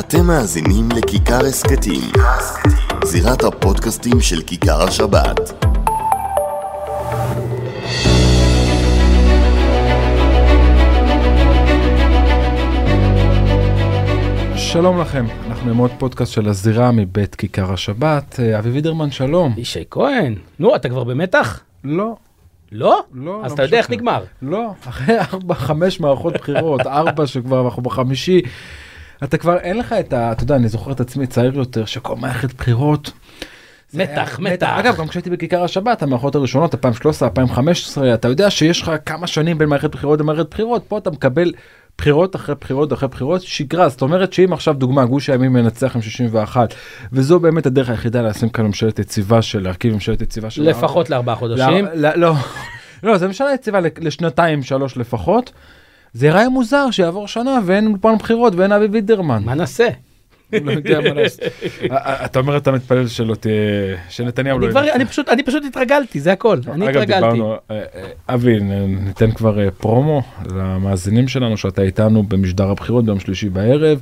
אתם מאזינים לכיכר הסכתים, זירת הפודקאסטים של כיכר השבת. שלום לכם, אנחנו עם עוד פודקאסט של הזירה מבית כיכר השבת. אה, אבי וידרמן, שלום. ישי כהן, נו, אתה כבר במתח? לא, לא? לא. אז לא אתה יודע איך. נגמר. לא, אחרי ארבע, חמש מערכות בחירות, ארבע שכבר אנחנו בחמישי, אתה כבר אין לך את ה... אתה יודע, אני זוכר את עצמי צעיר יותר, שכל מערכת בחירות... מתח, מתח. אגב, גם כשהייתי בכיכר השבת, המערכות הראשונות, 2013, 2015, אתה יודע שיש לך כמה שנים בין מערכת בחירות למערכת בחירות, פה אתה מקבל בחירות אחרי בחירות אחרי בחירות, שגרה, זאת אומרת שאם עכשיו דוגמה, גוש הימין מנצח עם 61, וזו באמת הדרך היחידה לשים כאן ממשלת יציבה של, להרכיב ממשלת יציבה של... לפחות לארבעה חודשים. לא, לא, לא, זה ממשלה יציבה לשנתיים שלוש לפחות. זה ייראה מוזר שיעבור שנה ואין אולפן בחירות ואין אבי וידרמן. מה נעשה? לא אתה אומר אתה מתפלל שלא תהיה, שנתניהו לא... כבר- אני פשוט- אני פשוט התרגלתי, זה הכל. אני התרגלתי. אבי ניתן כבר פרומו למאזינים שלנו שאתה איתנו במשדר הבחירות ביום שלישי בערב.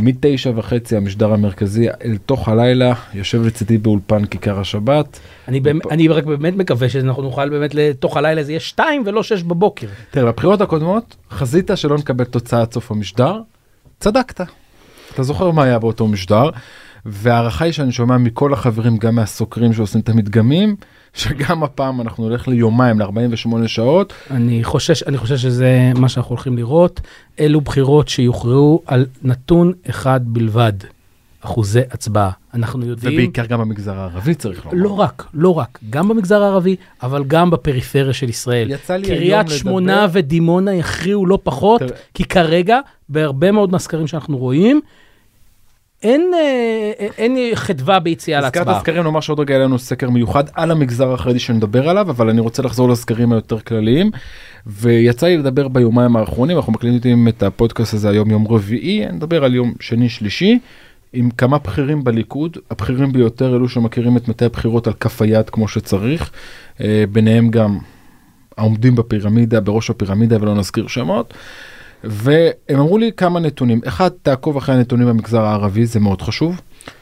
מתשע וחצי המשדר המרכזי אל תוך הלילה יושב לצידי באולפן כיכר השבת. אני באמת- אני רק באמת מקווה שאנחנו נוכל באמת לתוך הלילה זה יהיה שתיים ולא שש בבוקר. תראה, בבחירות הקודמות חזית שלא נקבל תוצאה עד סוף המשדר, צדקת. אתה זוכר מה היה באותו משדר, וההערכה היא שאני שומע מכל החברים, גם מהסוקרים שעושים את המדגמים, שגם הפעם אנחנו נלך ליומיים, ל-48 שעות. אני חושש, אני חושש שזה מה שאנחנו הולכים לראות. אלו בחירות שיוכרעו על נתון אחד בלבד, אחוזי הצבעה. אנחנו יודעים... ובעיקר גם במגזר הערבי צריך לומר. לא רק, לא רק, גם במגזר הערבי, אבל גם בפריפריה של ישראל. יצא לי היום קריית לדבר- שמונה ודימונה יכריעו לא פחות, תראה. כי כרגע, בהרבה מאוד מהסקרים שאנחנו רואים, אין, אה, אין חדווה ביציאה הזכרת להצבעה. סקרים, נאמר שעוד רגע יהיה לנו סקר מיוחד על המגזר החרדי שנדבר עליו, אבל אני רוצה לחזור לסקרים היותר כלליים. ויצא לי לדבר ביומיים האחרונים, אנחנו מקליטים את הפודקאסט הזה היום יום רביעי, נדבר על יום שני שלישי, עם כמה בכירים בליכוד, הבכירים ביותר אלו שמכירים את מטה הבחירות על כף היד כמו שצריך, אה, ביניהם גם העומדים בפירמידה, בראש הפירמידה ולא נזכיר שמות. והם אמרו לי כמה נתונים, אחד, תעקוב אחרי הנתונים במגזר הערבי, זה מאוד חשוב.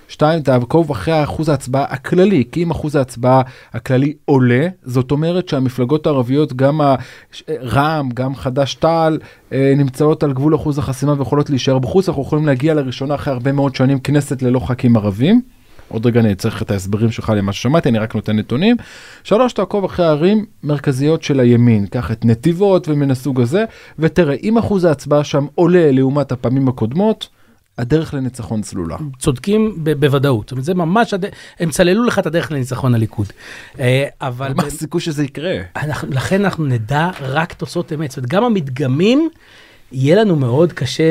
שתיים, תעקוב אחרי אחוז ההצבעה הכללי, כי אם אחוז ההצבעה הכללי עולה, זאת אומרת שהמפלגות הערביות, גם רע"מ, גם חד"ש-תע"ל, אה, נמצאות על גבול אחוז החסימה ויכולות להישאר בחוץ, אנחנו יכולים להגיע לראשונה אחרי הרבה מאוד שנים כנסת ללא ח"כים ערבים. עוד רגע אני צריך את ההסברים שלך למה ששמעתי, אני רק נותן נתונים. שלוש, תעקוב אחרי ערים מרכזיות של הימין, קח את נתיבות ומן הסוג הזה, ותראה, אם אחוז ההצבעה שם עולה לעומת הפעמים הקודמות, הדרך לניצחון צלולה. צודקים ב- בוודאות. זה ממש, הד- הם צללו לך את הדרך לניצחון הליכוד. אה, אבל... מה הסיכוי שזה יקרה? אנחנו, לכן אנחנו נדע רק תוצאות אמת. זאת אומרת, גם המדגמים, יהיה לנו מאוד קשה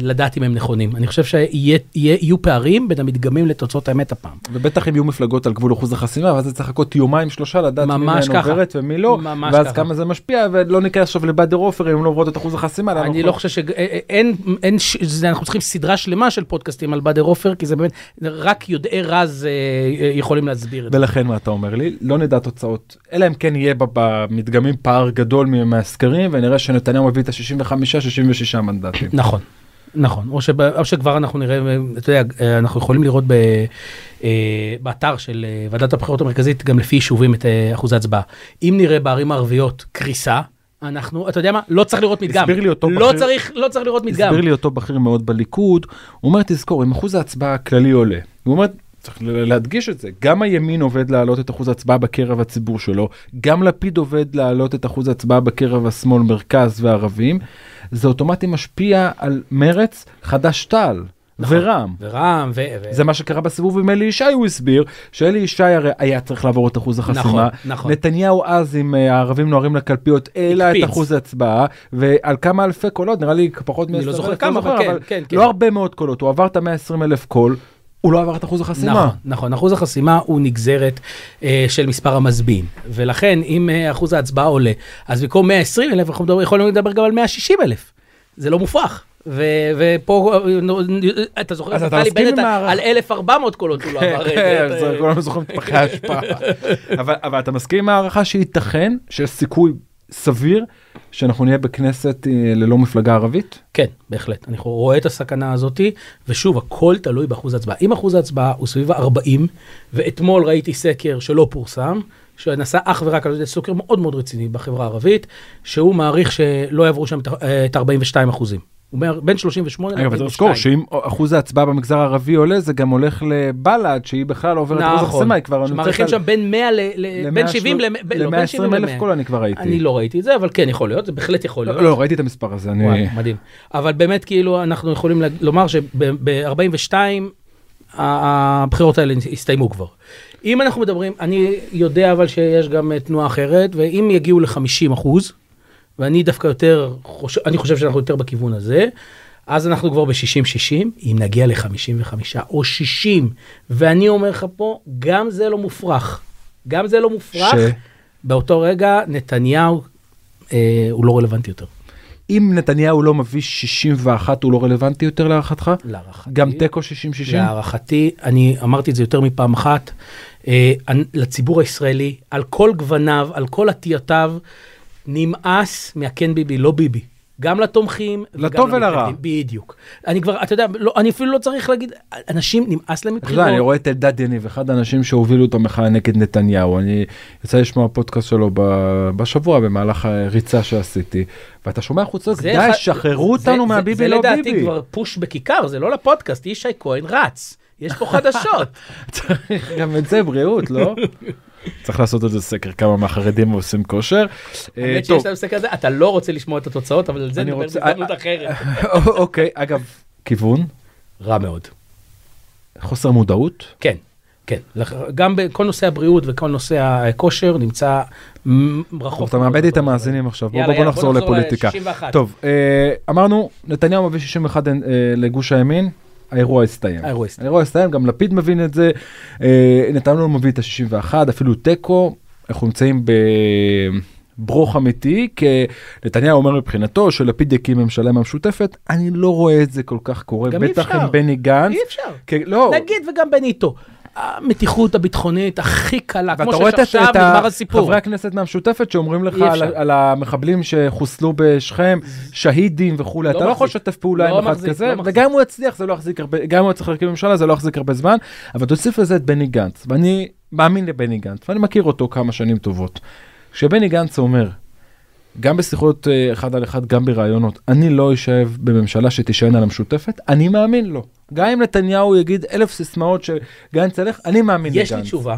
לדעת אם הם נכונים. אני חושב שיהיו פערים בין המדגמים לתוצאות האמת הפעם. ובטח אם יהיו מפלגות על גבול אחוז החסימה, ואז צריך לחכות יומיים שלושה לדעת מי מהן. עוברת ומי לא, ואז ככה. כמה זה משפיע, ולא ניכנס עכשיו לבאדר עופר אם לא עוברות את אחוז החסימה. אני לא חושב שאין, אין, ש- זה- אנחנו צריכים סדרה שלמה של פודקאסטים על באדר עופר, כי זה באמת, רק יודעי רז אה, יכולים להסביר את זה. ולכן מה אתה אומר לי? לא נדע תוצאות, אלא אם כן יהיה במדגמים פער גדול מהסקרים, ונראה שנתניהו מביא את ה-65-66 מנדטים. נכון, נכון, או, שב, או שכבר אנחנו נראה, אה, אתה יודע, אה, אנחנו יכולים לראות ב, אה, באתר של אה, ועדת הבחירות המרכזית, גם לפי יישובים את אה, אחוז ההצבעה. אם נראה בערים הערביות קריסה, אנחנו, אתה יודע מה, לא צריך לראות מדגם. הסביר לי אותו לא בכיר- צריך, לא צריך לראות מדגם. הסביר לי אותו בכיר מאוד בליכוד, הוא אומר תזכור אם אחוז ההצבעה הכללי עולה, הוא אומר צריך להדגיש את זה, גם הימין עובד להעלות את אחוז ההצבעה בקרב הציבור שלו, גם לפיד עובד להעלות את אחוז ההצבעה בקרב השמאל, מרכז וערבים, זה אוטומטי משפיע על מרץ, חד"ש-תע"ל נכון. ורע"מ. ורע"מ, ו... ו- זה מה שקרה בסיבוב עם אלי ישי, הוא הסביר שאלי ישי הרי היה צריך לעבור את אחוז החסימה. נכון, נכון. נתניהו אז עם אה, הערבים נוהרים לקלפיות העלה את. אחוז ההצבעה, ועל כמה אלפי קולות, נראה לי פחות אני לא מ-10,000, זוכר כמה, אבל כן, כן, כן. לא הרבה מאוד קולות, הוא עבר את ה-120 אלף קול, הוא לא עבר את אחוז החסימה. נכון, נכון, אחוז החסימה הוא נגזרת אה, של מספר המצביעים, ולכן אם אה, אחוז ההצבעה עולה, אז במקום 120 אלף אנחנו מדבר- יכולים לדבר גם על 160 אלף, זה לא מופרך. ו- ופה, אה, נו, אתה זוכר, אז אתה נפתלי מסכים בנט עם הערך- על 1,400 קולות הוא לא עבר. כן, אה, זה כולנו זוכרים את פחי ההשפעה. אבל אבל אתה מסכים עם ההערכה שייתכן שיש סיכוי סביר שאנחנו נהיה בכנסת אה, ללא מפלגה ערבית? כן, בהחלט. אני רואה את הסכנה הזאתי, ושוב, הכל תלוי באחוז ההצבעה. אם אחוז ההצבעה הוא סביב ה-40, ואתמול ראיתי סקר שלא פורסם, שנעשה אך ורק על ידי סוקר מאוד מאוד רציני בחברה הערבית, שהוא מעריך שלא יעברו שם את ה-42 אחוזים. הוא אומר בין 38 ל-42. אגב, צריך לזכור שאם אחוז ההצבעה במגזר הערבי עולה, זה גם הולך לבל"ד, שהיא בכלל לא עוברת אחוז נכון, החסימה, היא כבר... שמעריכים שם בין 100 ל... בין 70 ל... לא, בין 70 ל-120 אלף ל-100. קול אני כבר ראיתי. אני לא ראיתי את זה, אבל כן, יכול להיות, זה בהחלט יכול להיות. לא, לא, ראיתי את המספר הזה, אני... מדהים. אבל באמת, כאילו, אנחנו יכולים לומר שב-42, הבחירות האלה הסתיימו כבר. אם אנחנו מדברים, אני יודע אבל שיש גם אה, תנועה אחרת, ואם יגיעו ל-50 אחוז, ואני דווקא יותר, חושב, אני חושב שאנחנו יותר בכיוון הזה, אז אנחנו כבר ב-60-60, אם נגיע ל-55 או 60, ואני אומר לך פה, גם זה לא מופרך. גם זה לא מופרך. ש- באותו רגע, נתניהו אה, הוא לא רלוונטי יותר. אם נתניהו לא מביא 61, הוא לא רלוונטי יותר להערכתך? להערכתי. גם תיקו 60-60? להערכתי, אני אמרתי את זה יותר מפעם אחת, אה, לציבור הישראלי, על כל גווניו, על כל עטייתיו, נמאס מהכן ביבי, לא ביבי. גם לתומכים, לטוב ולרע. בדיוק. אני כבר, אתה יודע, לא, אני אפילו לא צריך להגיד, אנשים נמאס להם אתה יודע, אני. רואה את אלדד יניב, אחד האנשים שהובילו את המחאה נגד נתניהו. אני יצא לשמוע פודקאסט שלו בשבוע במהלך הריצה שעשיתי, ואתה שומע חוץ לזה, זה די, שחררו זה- אותנו זה- מהביבי זה לא לדעתי ביבי. כבר פוש בכיכר, זה לא לפודקאסט, ישי כהן רץ. יש פה חדשות. צריך גם את זה בריאות, לא? צריך לעשות איזה סקר כמה מהחרדים עושים כושר. אה, האמת טוב, שיש להם סקר הזה, אתה לא רוצה לשמוע את התוצאות, אבל על זה נדבר רוצה- בהזדמנות אחרת. אוקיי, אגב, כיוון, רע מאוד. חוסר מודעות. כן, כן. גם בכל נושא הבריאות וכל נושא הכושר נמצא רחוק. אתה מאבד את המאזינים עכשיו, בוא יאללה, בוא יאללה, נחזור לפוליטיקה. ל-61. טוב, אה, אמרנו, נתניהו מביא 61 אה, לגוש הימין, האירוע הסתיים. האירוע הסתיים. האירוע הסתיים, גם לפיד מבין את זה, אה, נתניהו מביא את ה-61, אפילו תיקו, אנחנו נמצאים בברוך אמיתי, כי נתניהו אומר מבחינתו שלפיד יקים ממשלה עם המשותפת, אני לא רואה את זה כל כך קורה, בטח אפשר. עם בני גנץ. אי אפשר. כי- לא, נגיד וגם בניטו. המתיחות הביטחונית הכי קלה, כמו ואתה רואה שיש את, עכשיו, את נגמר הסיפור. חברי הכנסת מהמשותפת שאומרים לך על. על המחבלים שחוסלו בשכם, שהידים וכולי, לא אתה לא יכול מחזיק. לשתף פעולה לא עם אחד כזה, לא. וגם אם הוא יצליח זה לא יחזיק הרבה, גם אם הוא יצליח להרכיב ממשלה זה לא יחזיק הרבה זמן, אבל תוסיף לזה את בני גנץ, ואני מאמין לבני גנץ, ואני מכיר אותו כמה שנים טובות. כשבני גנץ אומר, גם בשיחות אה, אחד על אחד, גם בראיונות, אני לא אשב בממשלה שתישען על המשותפת, אני מאמין לו. גם אם נתניהו יגיד אלף סיסמאות שגנץ ילך, אני מאמין לגנץ. יש לי תשובה,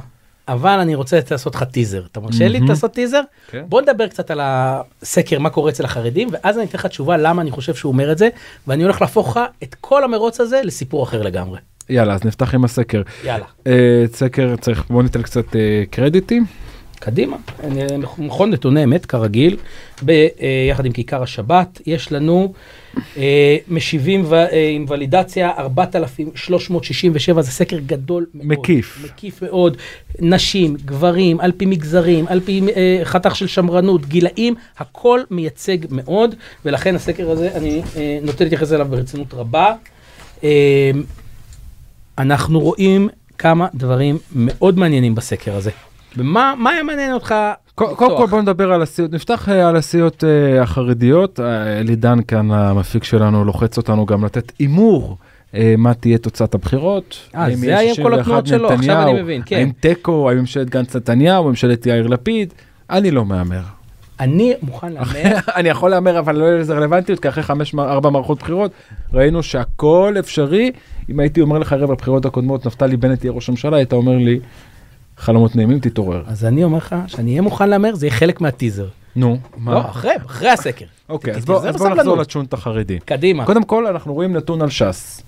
אבל אני רוצה לעשות לך טיזר. אתה מרשה לי. לעשות טיזר? כן. בוא נדבר קצת על הסקר, מה קורה אצל החרדים, ואז אני אתן לך תשובה למה אני חושב שהוא אומר את זה, ואני הולך להפוך לך את כל המרוץ הזה לסיפור אחר לגמרי. יאללה, אז נפתח עם הסקר. יאללה. אה, סקר צריך, בוא ניתן קצת אה, קרדיטים. קדימה, מכון נתוני אמת כרגיל, ביחד עם כיכר השבת, יש לנו אה, משיבים ו- אה, עם ולידציה 4,367, זה סקר גדול מאוד. מקיף. מקיף מאוד, נשים, גברים, על פי מגזרים, על פי אה, חתך של שמרנות, גילאים, הכל מייצג מאוד, ולכן הסקר הזה, אני אה, נוטה להתייחס אליו ברצינות רבה. אה, אנחנו רואים כמה דברים מאוד מעניינים בסקר הזה. ומה מה היה מעניין אותך? קודם כל? בוא נדבר על הסיעות, נפתח אה, על הסיעות אה, החרדיות. אה, אלי דן כאן המפיק שלנו לוחץ אותנו גם לתת הימור. אה, מה תהיה תוצאת הבחירות? אה, זה היה כל 61 התנועות שלו, עכשיו? אני מבין, כן. האם תיקו, האם ממשלת גנץ נתניהו, ממשלת יאיר לפיד? אני לא מהמר. אני מוכן להמר, אני יכול להמר אבל לא יהיה לזה רלוונטיות כי אחרי חמש, ארבע מערכות בחירות ראינו שהכל אפשרי. אם הייתי אומר לך ערב הבחירות הקודמות נפתלי בנט יהיה ראש הממשלה היית אומר לי חלומות נעימים תתעורר. אז אני אומר לך שאני אהיה מוכן להמר, זה יהיה חלק מהטיזר. נו, לא, מה? אחרי, אחרי הסקר. אוקיי, אז תתאזר בוא אז בוא נחזור. לצ'ונט החרדי. קדימה. קודם כל אנחנו רואים נתון על ש"ס,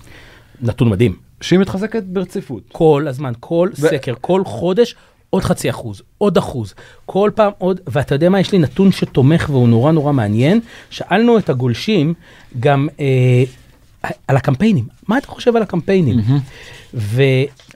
נתון מדהים. שהיא מתחזקת ברציפות. כל הזמן, כל ו- סקר, כל חודש, עוד חצי אחוז, עוד אחוז, כל פעם עוד, ואתה יודע מה, יש לי נתון שתומך והוא נורא נורא מעניין. שאלנו את הגולשים גם אה, על הקמפיינים, מה אתה חושב על הקמפיינים? ו...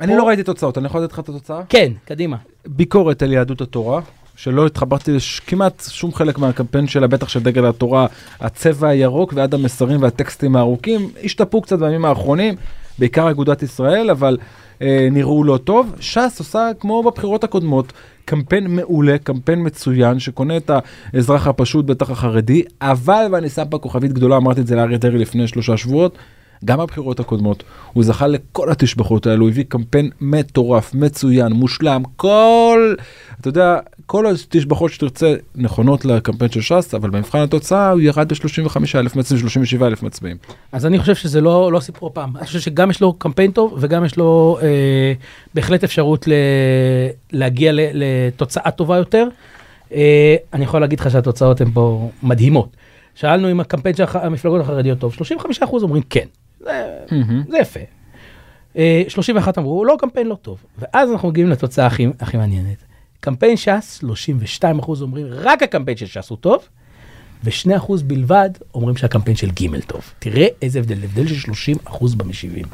אני לא ראיתי תוצאות, אני יכול לתת לך את התוצאה? כן, קדימה. ביקורת על יהדות התורה, שלא התחברתי לכמעט שום חלק מהקמפיין שלה, בטח של דגל התורה, הצבע הירוק ועד המסרים והטקסטים הארוכים, השתפרו קצת בימים האחרונים, בעיקר אגודת ישראל, אבל אה, נראו לא טוב. ש"ס עושה כמו בבחירות הקודמות, קמפיין מעולה, קמפיין מצוין, שקונה את האזרח הפשוט, בטח החרדי, אבל, ואני שם פה כוכבית גדולה, אמרתי את זה לאריה דרעי לפני שלושה שבועות, גם בבחירות הקודמות, הוא זכה לכל התשבחות האלו, הביא קמפיין מטורף, מצוין, מושלם, כל, אתה יודע, כל התשבחות שתרצה נכונות לקמפיין של ש"ס, אבל במבחן התוצאה הוא ירד ב-35 אלף מצביעים, 37 אלף מצביעים. אז אני חושב שזה לא, לא סיפור הפעם. אני חושב שגם יש לו קמפיין טוב וגם יש לו אה, בהחלט אפשרות ל, להגיע ל, לתוצאה טובה יותר. אה, אני יכול להגיד לך שהתוצאות הן פה מדהימות. שאלנו אם הקמפיין של המפלגות החרדיות טוב, 35% אומרים כן. זה, Mm-hmm. זה יפה. אה, 31 אמרו, לא, קמפיין לא טוב. ואז אנחנו מגיעים לתוצאה הכי, הכי מעניינת. קמפיין ש"ס, 32 אחוז אומרים, רק הקמפיין של ש"ס הוא טוב, ו-2 אחוז בלבד אומרים שהקמפיין של ג' טוב. תראה איזה הבדל, הבדל של 30 אחוז במשיבים.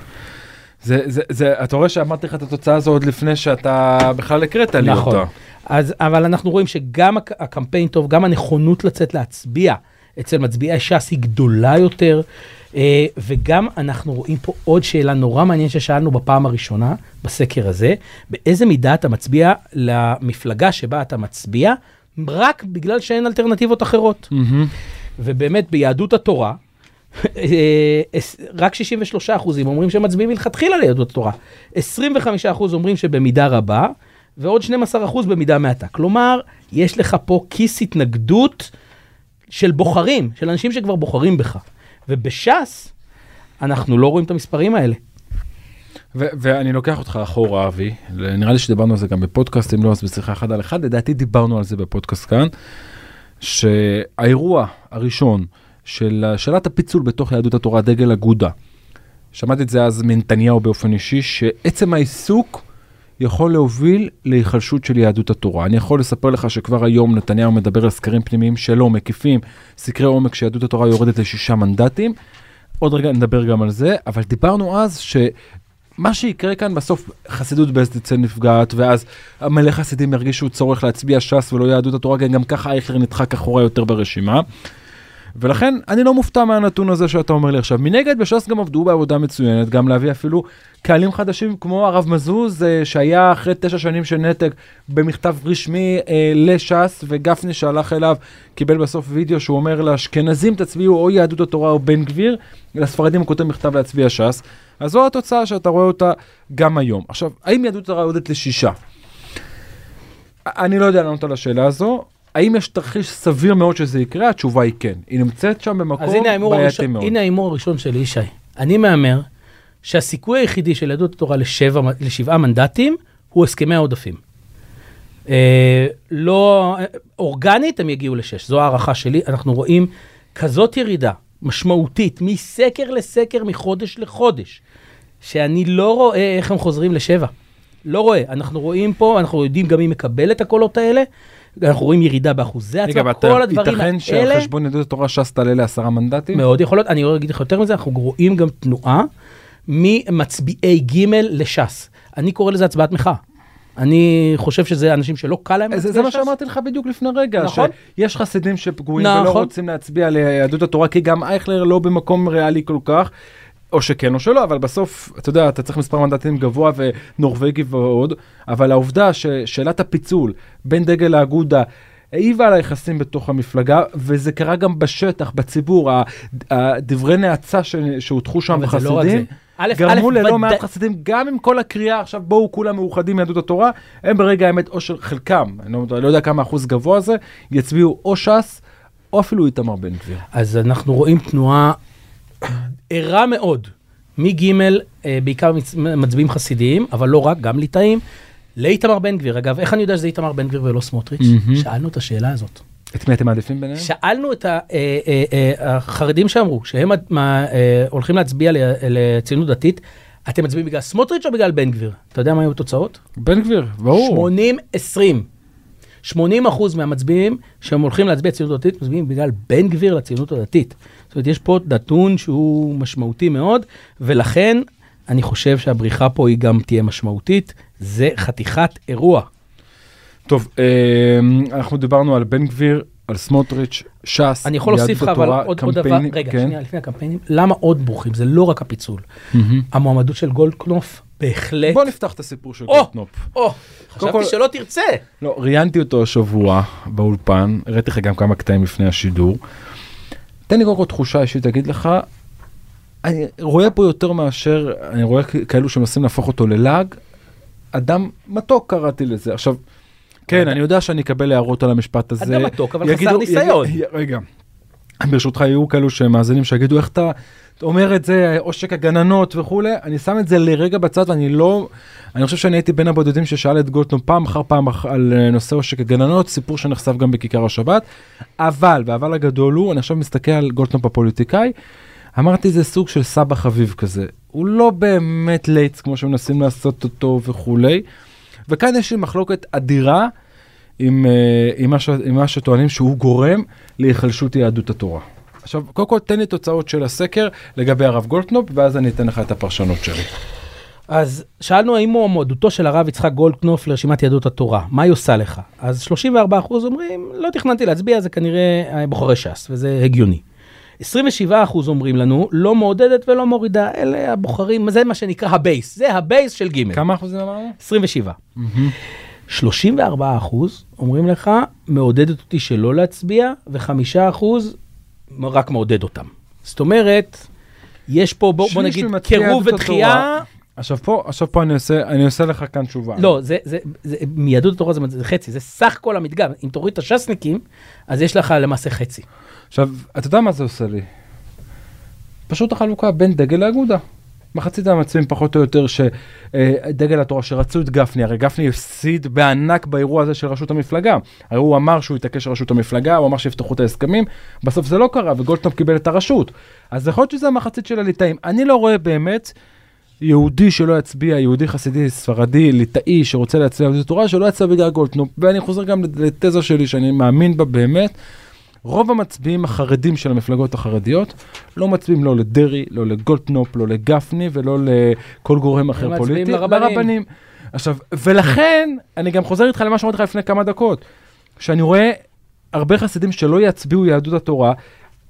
זה, זה, זה, אתה רואה שאמרתי לך את התוצאה הזו עוד לפני שאתה בכלל הקראת לי נכון. אותה. אז, אבל אנחנו רואים שגם הק- הקמפיין טוב, גם הנכונות לצאת להצביע אצל מצביעי ש"ס היא גדולה יותר, אה, וגם אנחנו רואים פה עוד שאלה נורא מעניינת ששאלנו בפעם הראשונה בסקר הזה, באיזה מידה אתה מצביע למפלגה שבה אתה מצביע, רק בגלל שאין אלטרנטיבות אחרות. ובאמת ביהדות התורה, אה, רק 63 אחוזים אומרים שהם מצביעים מלכתחילה ליהדות התורה. 25 אחוז אומרים שבמידה רבה, ועוד 12 אחוז במידה מעטה. כלומר, יש לך פה כיס התנגדות של בוחרים, של אנשים שכבר בוחרים בך. ובש"ס, אנחנו לא רואים את המספרים האלה. ו- ואני לוקח אותך אחורה אבי, נראה לי שדיברנו על זה גם בפודקאסט, אם לא אז בשיחה אחד על אחד, לדעתי דיברנו על זה בפודקאסט כאן, שהאירוע הראשון של שאלת הפיצול בתוך יהדות התורה, דגל אגודה, שמעתי את זה אז מנתניהו באופן אישי, שעצם העיסוק יכול להוביל להיחלשות של יהדות התורה. אני יכול לספר לך שכבר היום נתניהו מדבר על סקרים פנימיים שלו, מקיפים סקרי עומק שיהדות התורה יורדת לשישה מנדטים. עוד רגע נדבר גם על זה, אבל דיברנו אז שמה שיקרה כאן בסוף חסידות בעצם תצא נפגעת, ואז מלא חסידים ירגישו צורך להצביע ש"ס ולא יהדות התורה, גם ככה אייכלר נדחק אחורה יותר ברשימה. ולכן אני לא מופתע מהנתון הזה שאתה אומר לי עכשיו. מנגד בש"ס גם עבדו בעבודה מצוינת, גם להביא אפילו קהלים חדשים כמו הרב מזוז, אה, שהיה אחרי תשע שנים של נתק במכתב רשמי אה, לש"ס, וגפני שהלך אליו, קיבל בסוף וידאו שהוא אומר לאשכנזים תצביעו או יהדות התורה או בן גביר, לספרדים הוא כותב מכתב להצביע ש"ס. אז זו התוצאה שאתה רואה אותה גם היום. עכשיו, האם יהדות התורה יורדת לשישה? אני לא יודע לענות על השאלה הזו. האם יש תרחיש סביר מאוד שזה יקרה? התשובה היא כן. היא נמצאת שם במקום אז בעייתי מאוד. הנה ההימור הראשון של ישי. אני מהמר שהסיכוי היחידי של יהדות התורה לשבע, לשבעה מנדטים הוא הסכמי העודפים. אה, לא, אורגנית הם יגיעו לשש, זו הערכה שלי. אנחנו רואים כזאת ירידה משמעותית מסקר לסקר, מחודש לחודש, שאני לא רואה איך הם חוזרים לשבע. לא רואה. אנחנו רואים פה, אנחנו יודעים גם מי מקבל את הקולות האלה. אנחנו רואים ירידה באחוזי הצבעה, כל הדברים ייתכן האלה. שעל חשבון יהדות התורה ש"ס תעלה לעשרה מנדטים? מאוד יכול להיות, אני אגיד לך יותר מזה, אנחנו רואים גם תנועה ממצביעי ג' לש"ס. אני קורא לזה הצבעת מחאה. אני חושב שזה אנשים שלא קל להם להצביע זה מה ש"ס. שאמרתי לך בדיוק לפני רגע, נכון. שיש חסידים שפגועים ולא נכון. רוצים להצביע ליהדות התורה, כי גם אייכלר לא במקום ריאלי כל כך, או שכן או שלא, אבל בסוף, אתה יודע, אתה צריך מספר מנדטים גבוה ונורבגי ועוד, אבל העובדה ששאלת הפיצול בין דגל האגודה, העיבה על היחסים בתוך המפלגה, וזה קרה גם בשטח, בציבור, הדברי נאצה שהוטחו שם זה לא גרמו ללא מעט חסידים, גם עם כל הקריאה עכשיו בואו כולם מאוחדים מיהדות התורה, הם ברגע האמת או של חלקם, אני לא, לא יודע כמה אחוז גבוה זה, יצביעו או ש"ס או אפילו איתמר בן גביר. אז אנחנו רואים תנועה ערה מאוד, מג' אה, בעיקר מצ- מצביעים חסידיים, אבל לא רק, גם ליטאים, לאיתמר בן גביר. אגב, איך אני יודע שזה איתמר בן גביר ולא סמוטריץ'? מהמם. שאלנו את השאלה הזאת. את מי אתם מעדיפים ביניהם? שאלנו את אה, אה, החרדים שאמרו שהם הולכים להצביע לציונות דתית, אתם מצביעים בגלל סמוטריץ' או בגלל בן גביר? אתה יודע מה היו התוצאות? בן גביר, ברור. 80-20. 80 אחוז מהמצביעים שהם הולכים להצביע ציונות דתית, מצביעים בגלל בן גביר לציונות הדתית. זאת אומרת, יש פה נתון שהוא משמעותי מאוד, ולכן אני חושב שהבריחה פה היא גם תהיה משמעותית. זה חתיכת אירוע. טוב, אה, אנחנו דיברנו על בן גביר, על סמוטריץ', ש"ס, אני יכול להוסיף לך אבל עוד עוד דבר, רגע, כן. שנייה, לפני הקמפיינים, למה עוד ברוכים? זה לא רק הפיצול. מהמם. המועמדות של גולדקנופ, בהחלט. בוא נפתח את הסיפור של או! גולדקנופ. או, חשבתי שלא תרצה. לא, ראיינתי אותו השבוע באולפן, הראיתי לך גם כמה קטעים לפני השידור. תן לי קודם כל תחושה אישית, אגיד לך, אני רואה פה יותר מאשר, אני רואה כאלו שמנסים להפוך אותו ללעג, אדם מתוק קראתי לזה. עכשיו, כן, אני יודע שאני אקבל הערות על המשפט הזה. אדם מתוק, אבל חסר ניסיון. רגע, ברשותך יהיו כאלו שמאזינים שיגידו איך אתה אומר את זה, עושק הגננות וכולי, אני שם את זה לרגע בצד ואני לא, אני חושב שאני הייתי בין הבודדים ששאל את גולדקנופ פעם אחר פעם על אה, נושא עושק הגננות, סיפור שנחשף גם בכיכר השבת, אבל, והאבל הגדול הוא, אני עכשיו מסתכל על גולדקנופ הפוליטיקאי, אמרתי זה סוג של סבא חביב כזה, הוא לא באמת לץ כמו שמנסים לעשות אותו וכולי, וכאן יש לי מחלוקת אדירה עם, אה, עם, מה, ש, עם מה שטוענים שהוא גורם להיחלשות יהדות התורה. עכשיו, קודם כל תן לי תוצאות של הסקר לגבי הרב גולדקנופ, ואז אני אתן לך את הפרשנות שלי. אז שאלנו האם מועמדותו של הרב יצחק גולדקנופ לרשימת יהדות התורה, מה היא עושה לך? אז 34% אומרים, לא תכננתי להצביע, זה כנראה אה, בוחרי ש"ס, וזה הגיוני. 27% אומרים לנו, לא מעודדת ולא מורידה, אלה הבוחרים, זה מה שנקרא הבייס, זה הבייס של ג'. כמה אחוזים אמרנו? 27. 34 אחוז אומרים לך, מעודדת אותי שלא להצביע, וחמישה אחוז רק מעודד אותם. זאת אומרת, יש פה, בוא, בוא נגיד, קירוב ודחייה. עכשיו פה, עכשיו פה אני עושה, אני עושה לך כאן תשובה. לא, זה, זה, זה, מיהדות התורה זה, זה חצי, זה סך כל המדגם. אם תוריד את הש"סניקים, אז יש לך למעשה חצי. עכשיו, אתה יודע מה זה עושה לי? פשוט החלוקה בין דגל לאגודה. מחצית המצביעים פחות או יותר של דגל התורה שרצו את גפני, הרי גפני הפסיד בענק באירוע הזה של ראשות המפלגה. הרי הוא אמר שהוא יתעקש על ראשות המפלגה, הוא אמר שיפתחו את ההסכמים, בסוף זה לא קרה וגולדקנופ קיבל את הראשות. אז יכול להיות שזה המחצית של הליטאים. אני לא רואה באמת יהודי שלא יצביע, יהודי חסידי ספרדי, ליטאי שרוצה להצביע יהדות התורה, שלא יצביע בגלל גולדקנופ. ואני חוזר גם לתזה שלי שאני מאמין בה באמת. רוב המצביעים החרדים של המפלגות החרדיות לא מצביעים לא לדרעי, לא לגולדקנופ, לא לגפני ולא לכל גורם אחר הם מצביעים פוליטי. לרבנים. לרבנים. עכשיו, ולכן, אני גם חוזר איתך למה שאמרתי לך לפני כמה דקות, שאני רואה הרבה חסידים שלא יצביעו יהדות התורה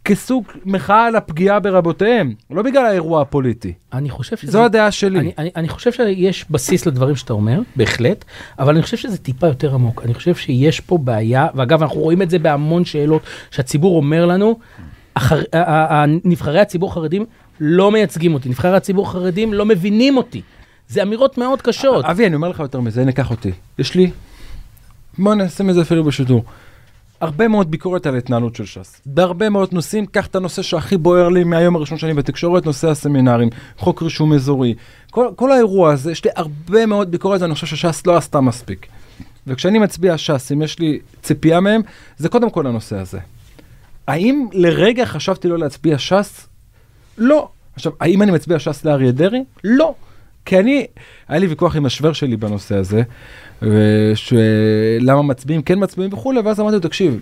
כסוג מחאה על הפגיעה ברבותיהם, לא בגלל האירוע הפוליטי. אני חושב שזה... זו הדעה שלי. אני, אני, אני חושב שיש בסיס לדברים שאתה אומר, בהחלט, אבל אני חושב שזה טיפה יותר עמוק. אני חושב שיש פה בעיה, ואגב, אנחנו רואים את זה בהמון שאלות שהציבור אומר לנו, ה- נבחרי הציבור החרדים לא מייצגים אותי, נבחרי הציבור החרדים לא מבינים אותי. זה אמירות מאוד קשות. אבי, אני אומר לך יותר מזה, הנה, קח אותי. יש לי, בוא נשים את זה אפילו בשידור. הרבה מאוד ביקורת על ההתנהלות של ש"ס. בהרבה מאוד נושאים, קח את הנושא שהכי בוער לי מהיום הראשון שאני בתקשורת, נושא הסמינרים, חוק רישום אזורי. כל, כל האירוע הזה, יש לי הרבה מאוד ביקורת ואני חושב שש"ס לא עשתה מספיק. וכשאני מצביע ש"ס, אם יש לי ציפייה מהם, זה קודם כל הנושא הזה. האם לרגע חשבתי לא להצביע ש"ס? לא. עכשיו, האם אני מצביע ש"ס לאריה דרעי? לא. כי אני, היה לי ויכוח עם השוור שלי בנושא הזה, שלמה מצביעים, כן מצביעים וכולי, ואז אמרתי לו, תקשיב,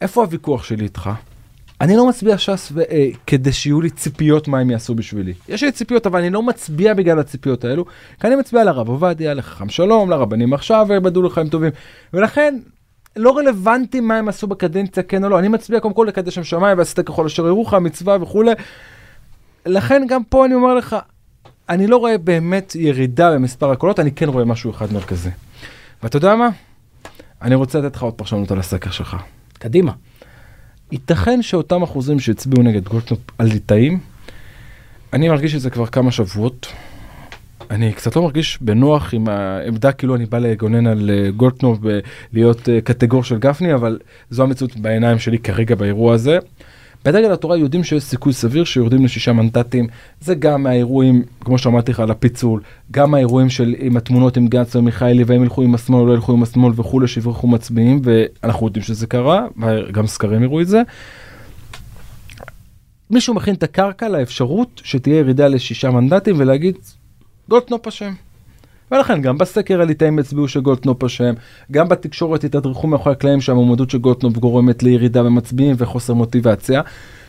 איפה הוויכוח שלי איתך? אני לא מצביע ש"ס ו- אה, כדי שיהיו לי ציפיות מה הם יעשו בשבילי. יש לי ציפיות, אבל אני לא מצביע בגלל הציפיות האלו, כי אני מצביע לרב עובדיה, לחכם שלום, לרבנים עכשיו, ובדו לחיים טובים. ולכן, לא רלוונטי מה הם עשו בקדנציה, כן או לא. אני מצביע קודם כל לקדש שם שמיים, ועשית ככל אשר ירוחם, מצווה וכולי. לכן גם פה אני אומר לך, אני לא רואה באמת ירידה במספר הקולות, אני כן רואה משהו אחד מרכזי. ואתה יודע מה? אני רוצה לתת לך עוד פרשנות על הסקר שלך. קדימה. ייתכן שאותם אחוזים שהצביעו נגד גולדקנופ על ליטאים, אני מרגיש את זה כבר כמה שבועות. אני קצת לא מרגיש בנוח עם העמדה כאילו אני בא לגונן על אה, גולדקנופ ולהיות אה, קטגור של גפני, אבל זו המציאות בעיניים שלי כרגע באירוע הזה. בדגל התורה יודעים שיש סיכוי סביר שיורדים לשישה מנדטים, זה גם מהאירועים, כמו שאמרתי לך, על הפיצול, גם האירועים של עם התמונות עם גנץ ומיכאלי, והם ילכו עם השמאל או לא ילכו עם השמאל וכולי, שיברחו מצביעים, ואנחנו יודעים שזה קרה, וגם סקרים הראו את זה. מישהו מכין את הקרקע לאפשרות שתהיה ירידה לשישה מנדטים ולהגיד, גולדקנופ אשם. ולכן גם בסקר הליטאים הצביעו שגולדקנופ אשם, גם בתקשורת התדרכו מאחורי הקלעים שהמועמדות של גולדקנופ גורמת לירידה במצביעים וחוסר מוטיבציה,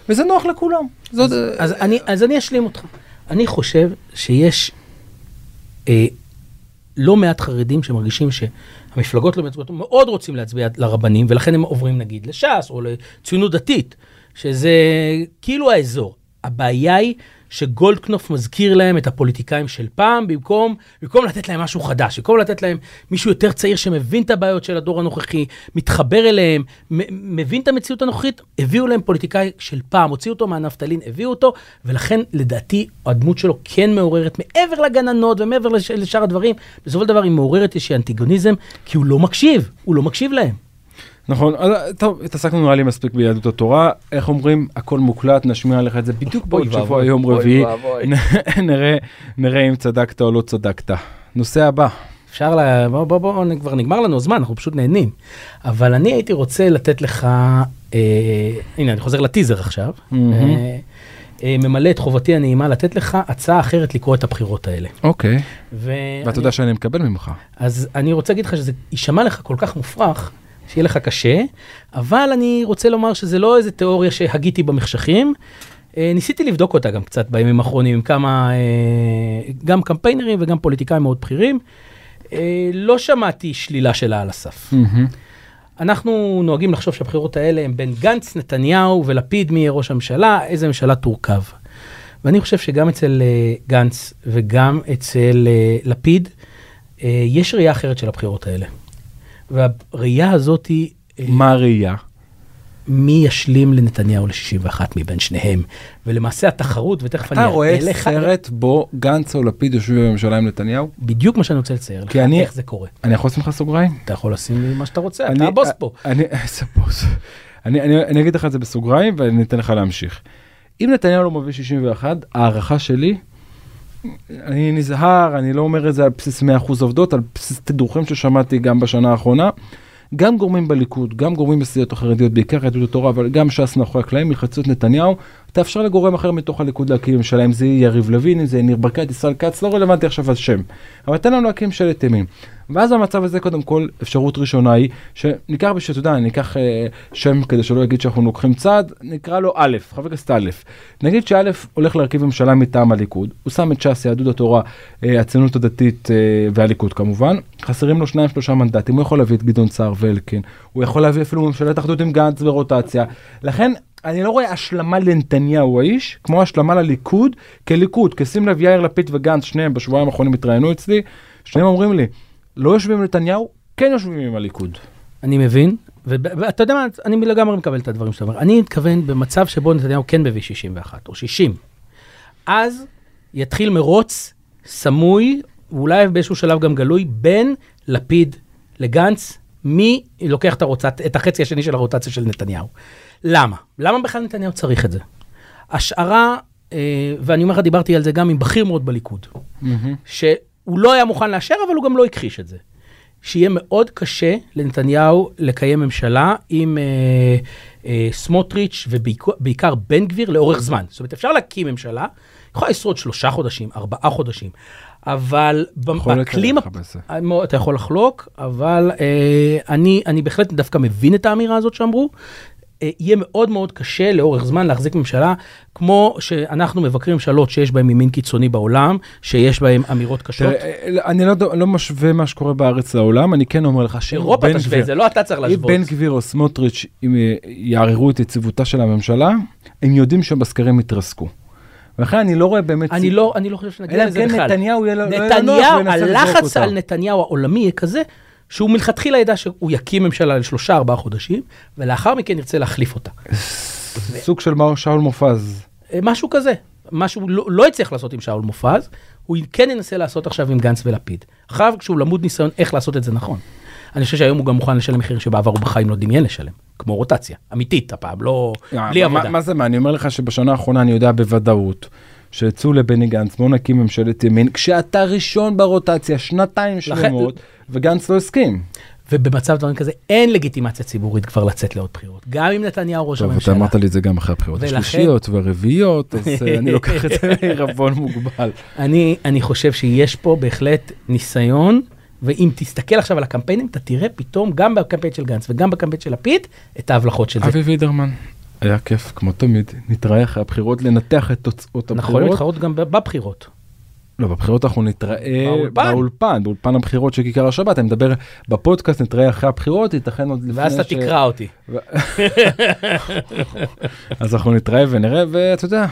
וזה נוח לכולם. זאת, אז אני, אז אני אשלים אותך. אני חושב שיש אה, לא מעט חרדים שמרגישים המפלגות לא מייצגות, מאוד רוצים להצביע לרבנים, ולכן הם עוברים נגיד לש"ס או לציונות דתית, שזה כאילו האזור. הבעיה היא שגולדקנופ מזכיר להם את הפוליטיקאים של פעם, במקום, במקום לתת להם משהו חדש, במקום לתת להם מישהו יותר צעיר שמבין את הבעיות של הדור הנוכחי, מתחבר אליהם, מבין את המציאות הנוכחית, הביאו להם פוליטיקאי של פעם, הוציאו אותו מהנפטלין, הביאו אותו, ולכן לדעתי הדמות שלו כן מעוררת, מעבר לגננות ומעבר לש, לשאר הדברים, בסופו של דבר היא מעוררת איזושהי אנטיגוניזם, כי הוא לא מקשיב, הוא לא מקשיב להם. נכון, טוב, התעסקנו נראה לי מספיק ביהדות התורה, איך אומרים, הכל מוקלט, נשמיע לך את זה בדיוק בעוד שבוע יום רביעי, נראה, אם צדקת או לא צדקת. נושא הבא. אפשר, ל... בוא, בוא, בוא, כבר נגמר לנו זמן, אנחנו פשוט נהנים. אבל אני הייתי רוצה לתת לך, אה, הנה, אני חוזר לטיזר עכשיו. Mm-hmm. אה, אה, ממלא את חובתי הנעימה לתת לך הצעה אחרת לקרוא את הבחירות האלה. אוקיי. ואתה יודע שאני מקבל ממך. אז אני רוצה להגיד לך שזה יישמע לך כל כך מופרך, שיהיה לך קשה, אבל אני רוצה לומר שזה לא איזה תיאוריה שהגיתי במחשכים. אה, ניסיתי לבדוק אותה גם קצת בימים האחרונים עם כמה, אה, גם קמפיינרים וגם פוליטיקאים מאוד בכירים. אה, לא שמעתי שלילה שלה על הסף. אנחנו נוהגים לחשוב שהבחירות האלה הן בין גנץ, נתניהו ולפיד מי יהיה ראש הממשלה, איזה ממשלה תורכב. ואני חושב שגם אצל גנץ וגם אצל לפיד, יש ראייה אחרת של הבחירות האלה. והראייה הזאת היא... אה, מה הראייה? מי ישלים לנתניהו ל-61 מבין שניהם. ולמעשה התחרות, ותכף אני אראה לך... אתה רואה סרט בו גנץ או לפיד יושבים בממשלה עם נתניהו? בדיוק מה שאני רוצה לצייר לך, אני, איך זה קורה. אני יכול לשים לך סוגריים? אתה יכול לשים לי מה שאתה רוצה, אני, אתה הבוס פה. אני, איזה בוס. אני, אני, אני אגיד לך את זה בסוגריים ואני אתן לך להמשיך. אם נתניהו לא מביא 61, הערכה שלי אני נזהר, אני לא אומר את זה על בסיס 100% עובדות, על בסיס תדרוכים ששמעתי גם בשנה האחרונה. גם גורמים בליכוד, גם גורמים בסיעות החרדיות, בעיקר יהדות התורה, אבל גם ש"ס מאחורי הקלעים, ילחצו את נתניהו, תאפשר לגורם אחר מתוך הליכוד להקים ממשלה, אם זה יריב לוין, אם זה ניר ברקת, ישראל כץ, לא רלוונטי עכשיו השם. אבל תן לנו להקים ממשלת ימין. ואז במצב הזה קודם כל אפשרות ראשונה היא שניקח בשביל, אתה יודע, ניקח אה, שם כדי שלא יגיד שאנחנו לוקחים צעד, נקרא לו א', חבר הכנסת א', נגיד שא' הולך להרכיב ממשלה מטעם הליכוד, הוא שם את ש"ס, יהדות התורה, אה, הציונות הדתית אה, והליכוד כמובן, חסרים לו שניים שלושה מנדטים, הוא יכול להביא את גדעון סער ואלקין, הוא יכול להביא אפילו ממשלת אחדות עם גנץ ורוטציה, לכן אני לא רואה השלמה לנתניהו האיש, כמו השלמה לליכוד, כליכוד, כי שים לב יאיר לפיד וגנץ, שניהם בשבועיים האחרונים התראיינו אצלי, שניהם אומרים לי, לא יושבים עם נתניהו, כן יושבים עם הליכוד. אני מבין, ואתה יודע מה, אני לגמרי מקבל את הדברים שאתה אומר. אני מתכוון במצב שבו נתניהו כן מביא 61 או 60. אז יתחיל מרוץ סמוי, ואולי באיזשהו שלב גם גלוי, בין לפיד לגנץ, מי לוקח את, הרוטצ... את החצי השני של הרוטציה של נתניהו. למה? למה בכלל נתניהו צריך את זה? השערה, אה, ואני אומר לך, דיברתי על זה גם עם בכיר מאוד בליכוד, mm-hmm. שהוא לא היה מוכן לאשר, אבל הוא גם לא הכחיש את זה. שיהיה מאוד קשה לנתניהו לקיים ממשלה עם אה, אה, סמוטריץ' ובעיקר בן גביר לאורך זמן. זאת אומרת, אפשר להקים ממשלה, יכולה לשרוד שלושה חודשים, ארבעה חודשים, אבל באקלים, אתה יכול לחלוק, אבל אה, אני, אני בהחלט דווקא מבין את האמירה הזאת שאמרו, יהיה מאוד מאוד קשה לאורך זמן להחזיק ממשלה, כמו שאנחנו מבקרים ממשלות שיש בהן ימין קיצוני בעולם, שיש בהן אמירות קשות. תראה, אה, אני לא, לא משווה מה שקורה בארץ לעולם, אני כן אומר לך שאם אירופה תשווה את זה, לא אתה צריך להשוות. אם בן גביר או סמוטריץ' אם אה, יערערו את יציבותה של הממשלה, הם יודעים שבסקרים יתרסקו. ולכן אני לא רואה באמת... אני לא, אני לא חושב שנגיע לזה בכלל. אלא כן נתניהו יהיה לו נוח וינסה לזרוק הלחץ על נתניהו העולמי יהיה כזה, שהוא מלכתחילה ידע שהוא יקים ממשלה לשלושה ארבעה חודשים, ולאחר מכן ירצה להחליף אותה. סוג של מר שאול מופז. אה, משהו כזה, משהו לא, לא הצליח לעשות עם שאול מופז, הוא כן ינסה לעשות עכשיו עם גנץ ולפיד. אחריו כשהוא למוד ניסיון איך לעשות את זה נכון. אני חושב שהיום הוא גם מוכן לשלם מחירים שבעבר הוא בחיים לא דמיין לשלם, כמו רוטציה, אמיתית הפעם, לא, אה, בלי עבודה. מה זה מה, אני אומר לך שבשנה האחרונה אני יודע בוודאות. שיצאו לבני גנץ, בואו נקים ממשלת ימין, כשאתה ראשון ברוטציה, שנתיים שלמות, וגנץ לא הסכים. ובמצב דברים כזה אין לגיטימציה ציבורית כבר לצאת לעוד בחירות. גם אם נתניהו ראש הממשלה. טוב, אתה אמרת לי את זה גם אחרי הבחירות ולכן... השלישיות והרביעיות, אז אה, אני לוקח את זה מערבון מוגבל. אני, אני חושב שיש פה בהחלט ניסיון, ואם תסתכל עכשיו על הקמפיינים, אתה תראה פתאום, גם בקמפיין של גנץ וגם בקמפיין של לפיד, את ההבלחות של זה. אבי וידרמן. היה כיף, כמו תמיד, נתראה אחרי הבחירות, לנתח את תוצאות הבחירות. נכון, להתחרות גם בבחירות. לא, בבחירות אנחנו נתראה באולפן. באולפן, באולפן הבחירות של כיכר השבת, אני מדבר בפודקאסט, נתראה אחרי הבחירות, ייתכן עוד לפני ואז אתה תקרא אותי. אז אנחנו נתראה ונראה, ואתה יודע,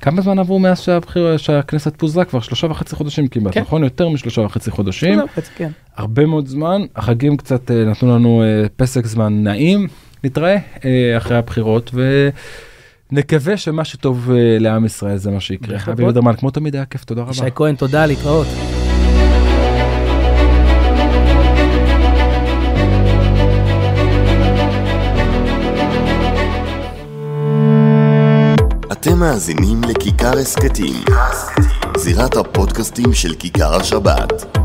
כמה זמן עברו מאז שהבחיר, שהכנסת פוזרה? כבר שלושה וחצי חודשים כמעט, כן. נכון? יותר משלושה וחצי חודשים. כן. הרבה מאוד זמן, החגים קצת אה, נתנו לנו אה, פסק זמן נעים, נתראה אה, אחרי הבחירות ונקווה שמה שטוב אה, לעם ישראל זה מה שיקרה. אבי. לדרמן, כמו תמיד היה כיף, תודה רבה. ישי כהן, תודה, להתראות. אתם מאזינים לכיכר הסכתים, זירת הפודקאסטים של כיכר השבת.